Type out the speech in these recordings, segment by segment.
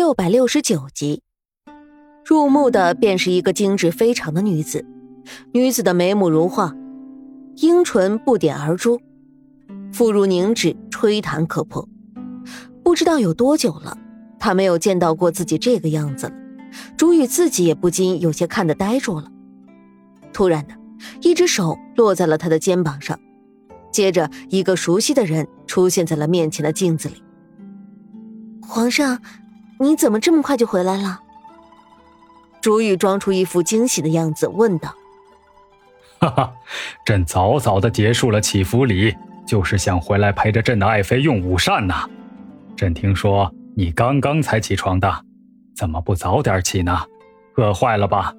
六百六十九集，入目的便是一个精致非常的女子。女子的眉目如画，樱唇不点而珠，肤如凝脂，吹弹可破。不知道有多久了，她没有见到过自己这个样子了。朱宇自己也不禁有些看得呆住了。突然的，一只手落在了他的肩膀上，接着一个熟悉的人出现在了面前的镜子里。皇上。你怎么这么快就回来了？朱玉装出一副惊喜的样子问道：“哈哈，朕早早的结束了祈福礼，就是想回来陪着朕的爱妃用午膳呢。朕听说你刚刚才起床的，怎么不早点起呢？饿坏了吧？”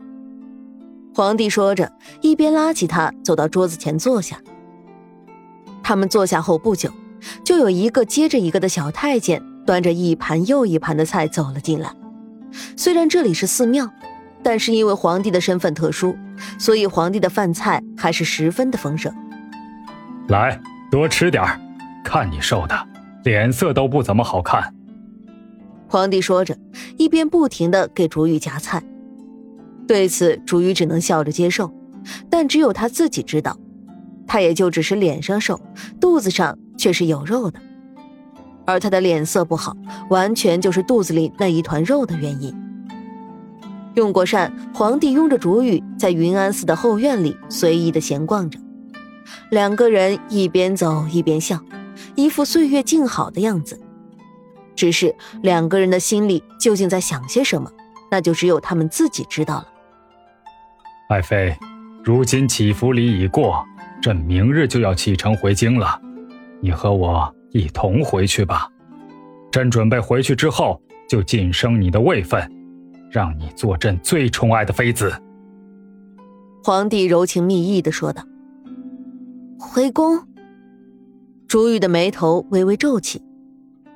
皇帝说着，一边拉起他走到桌子前坐下。他们坐下后不久，就有一个接着一个的小太监。端着一盘又一盘的菜走了进来。虽然这里是寺庙，但是因为皇帝的身份特殊，所以皇帝的饭菜还是十分的丰盛。来，多吃点看你瘦的，脸色都不怎么好看。皇帝说着，一边不停的给竹玉夹菜。对此，竹玉只能笑着接受，但只有他自己知道，他也就只是脸上瘦，肚子上却是有肉的。而他的脸色不好，完全就是肚子里那一团肉的原因。用过膳，皇帝拥着竹雨在云安寺的后院里随意的闲逛着，两个人一边走一边笑，一副岁月静好的样子。只是两个人的心里究竟在想些什么，那就只有他们自己知道了。爱妃，如今祈福礼已过，朕明日就要启程回京了，你和我。一同回去吧，朕准备回去之后就晋升你的位分，让你做朕最宠爱的妃子。皇帝柔情蜜意的说道。回宫，朱玉的眉头微微皱起。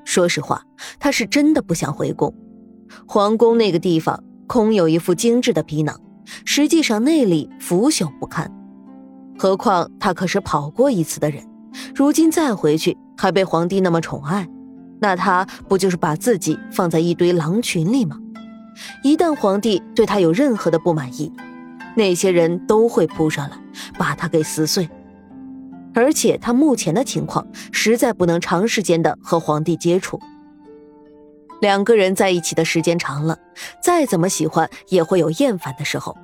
说实话，他是真的不想回宫。皇宫那个地方空有一副精致的皮囊，实际上那里腐朽不堪。何况他可是跑过一次的人，如今再回去。还被皇帝那么宠爱，那他不就是把自己放在一堆狼群里吗？一旦皇帝对他有任何的不满意，那些人都会扑上来把他给撕碎。而且他目前的情况实在不能长时间的和皇帝接触。两个人在一起的时间长了，再怎么喜欢也会有厌烦的时候。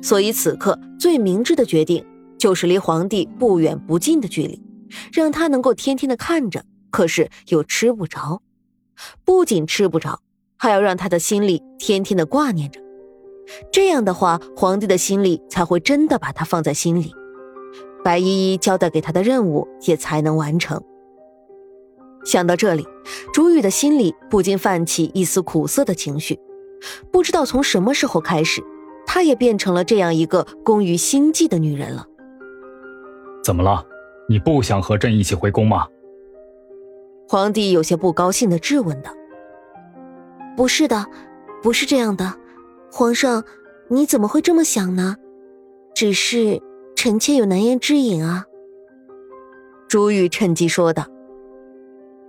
所以此刻最明智的决定就是离皇帝不远不近的距离。让他能够天天的看着，可是又吃不着，不仅吃不着，还要让他的心里天天的挂念着。这样的话，皇帝的心里才会真的把他放在心里，白依依交代给他的任务也才能完成。想到这里，朱玉的心里不禁泛起一丝苦涩的情绪。不知道从什么时候开始，她也变成了这样一个工于心计的女人了。怎么了？你不想和朕一起回宫吗？皇帝有些不高兴的质问道。不是的，不是这样的，皇上，你怎么会这么想呢？只是臣妾有难言之隐啊。朱玉趁机说道。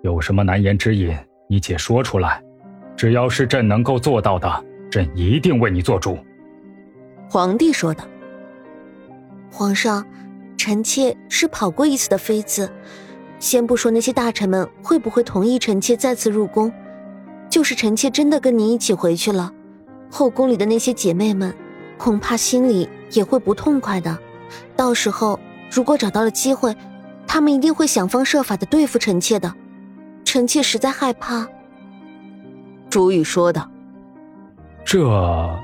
有什么难言之隐，你且说出来，只要是朕能够做到的，朕一定为你做主。皇帝说道。皇上。臣妾是跑过一次的妃子，先不说那些大臣们会不会同意臣妾再次入宫，就是臣妾真的跟您一起回去了，后宫里的那些姐妹们，恐怕心里也会不痛快的。到时候如果找到了机会，他们一定会想方设法的对付臣妾的。臣妾实在害怕。朱玉说道：“这，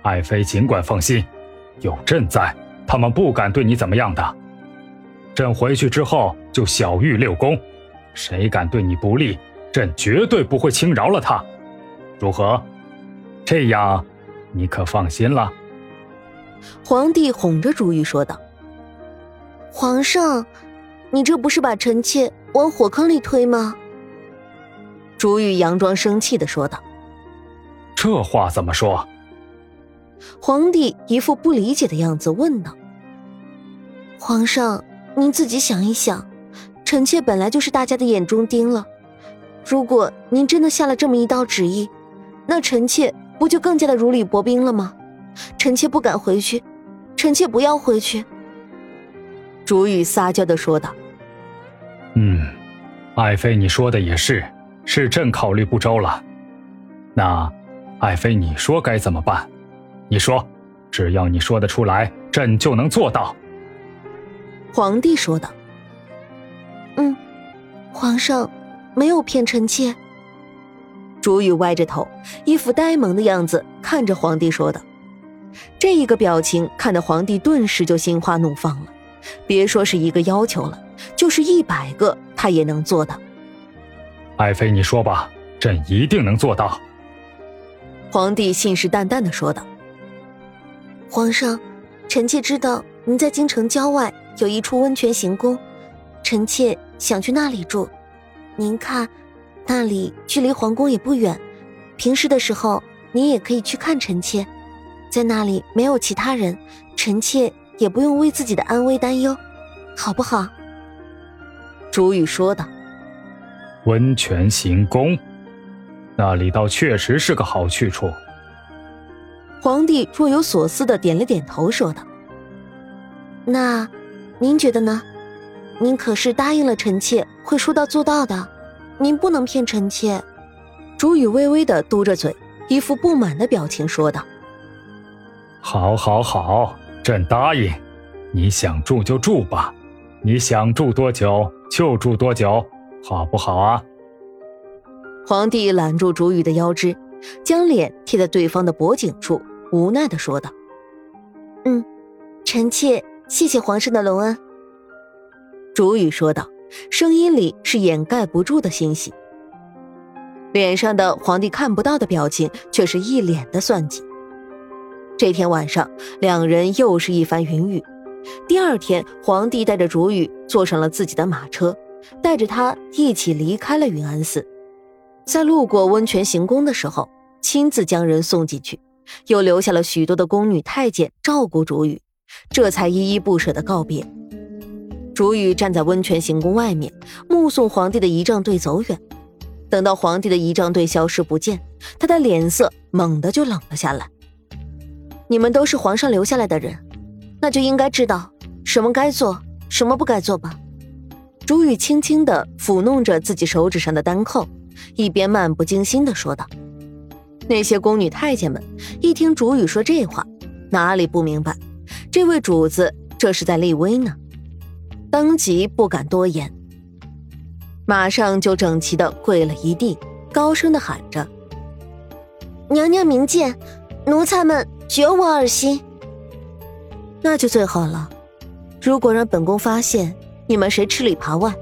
爱妃尽管放心，有朕在。”他们不敢对你怎么样的。朕回去之后就小谕六宫，谁敢对你不利，朕绝对不会轻饶了他。如何？这样，你可放心了。皇帝哄着朱玉说道：“皇上，你这不是把臣妾往火坑里推吗？”朱玉佯装生气的说道：“这话怎么说？”皇帝一副不理解的样子问道。皇上，您自己想一想，臣妾本来就是大家的眼中钉了。如果您真的下了这么一道旨意，那臣妾不就更加的如履薄冰了吗？臣妾不敢回去，臣妾不要回去。竹雨撒娇的说道：“嗯，爱妃，你说的也是，是朕考虑不周了。那，爱妃，你说该怎么办？你说，只要你说得出来，朕就能做到。”皇帝说道：“嗯，皇上。”没有骗臣妾。朱雨歪着头，一副呆萌的样子看着皇帝说道：“这一个表情看得皇帝顿时就心花怒放了。别说是一个要求了，就是一百个他也能做到。”爱妃，你说吧，朕一定能做到。”皇帝信誓旦旦的说道。“皇上，臣妾知道您在京城郊外有一处温泉行宫，臣妾想去那里住。”您看，那里距离皇宫也不远，平时的时候您也可以去看臣妾，在那里没有其他人，臣妾也不用为自己的安危担忧，好不好？朱雨说道。温泉行宫，那里倒确实是个好去处。皇帝若有所思的点了点头，说道：“那，您觉得呢？”您可是答应了臣妾会说到做到的，您不能骗臣妾。朱雨微微的嘟着嘴，一副不满的表情说道：“好，好，好，朕答应。你想住就住吧，你想住多久就住多久，好不好啊？”皇帝揽住朱雨的腰肢，将脸贴在对方的脖颈处，无奈的说道：“嗯，臣妾谢谢皇上的隆恩。”竹雨说道，声音里是掩盖不住的欣喜，脸上的皇帝看不到的表情却是一脸的算计。这天晚上，两人又是一番云雨。第二天，皇帝带着竹雨坐上了自己的马车，带着他一起离开了云安寺。在路过温泉行宫的时候，亲自将人送进去，又留下了许多的宫女太监照顾竹雨，这才依依不舍的告别。竹雨站在温泉行宫外面，目送皇帝的仪仗队走远。等到皇帝的仪仗队消失不见，他的脸色猛地就冷了下来。你们都是皇上留下来的人，那就应该知道什么该做，什么不该做吧？竹雨轻轻地抚弄着自己手指上的单扣，一边漫不经心地说道：“那些宫女太监们一听竹雨说这话，哪里不明白，这位主子这是在立威呢？”当即不敢多言，马上就整齐的跪了一地，高声的喊着：“娘娘明鉴，奴才们绝无二心。”那就最好了。如果让本宫发现你们谁吃里扒外，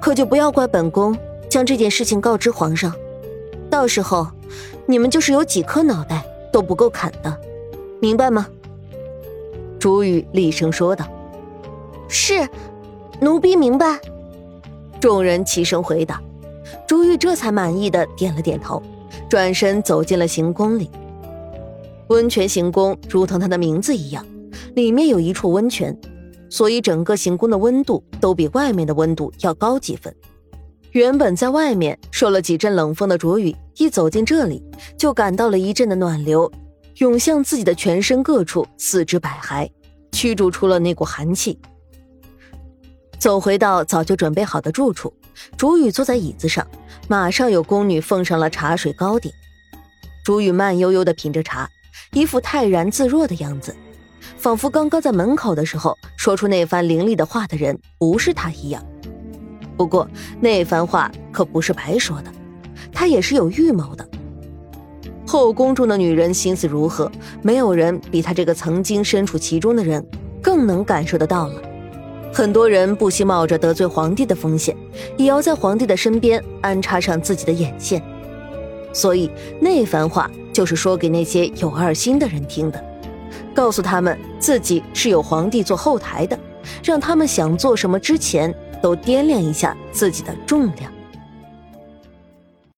可就不要怪本宫将这件事情告知皇上。到时候，你们就是有几颗脑袋都不够砍的，明白吗？”朱雨厉声说道。是，奴婢明白。众人齐声回答，朱玉这才满意的点了点头，转身走进了行宫里。温泉行宫如同它的名字一样，里面有一处温泉，所以整个行宫的温度都比外面的温度要高几分。原本在外面受了几阵冷风的卓雨，一走进这里，就感到了一阵的暖流涌向自己的全身各处，四肢百骸，驱逐出了那股寒气。走回到早就准备好的住处，竹雨坐在椅子上，马上有宫女奉上了茶水糕点。竹雨慢悠悠地品着茶，一副泰然自若的样子，仿佛刚刚在门口的时候说出那番凌厉的话的人不是他一样。不过那番话可不是白说的，他也是有预谋的。后宫中的女人心思如何，没有人比他这个曾经身处其中的人更能感受得到了。很多人不惜冒着得罪皇帝的风险，也要在皇帝的身边安插上自己的眼线，所以那番话就是说给那些有二心的人听的，告诉他们自己是有皇帝做后台的，让他们想做什么之前都掂量一下自己的重量。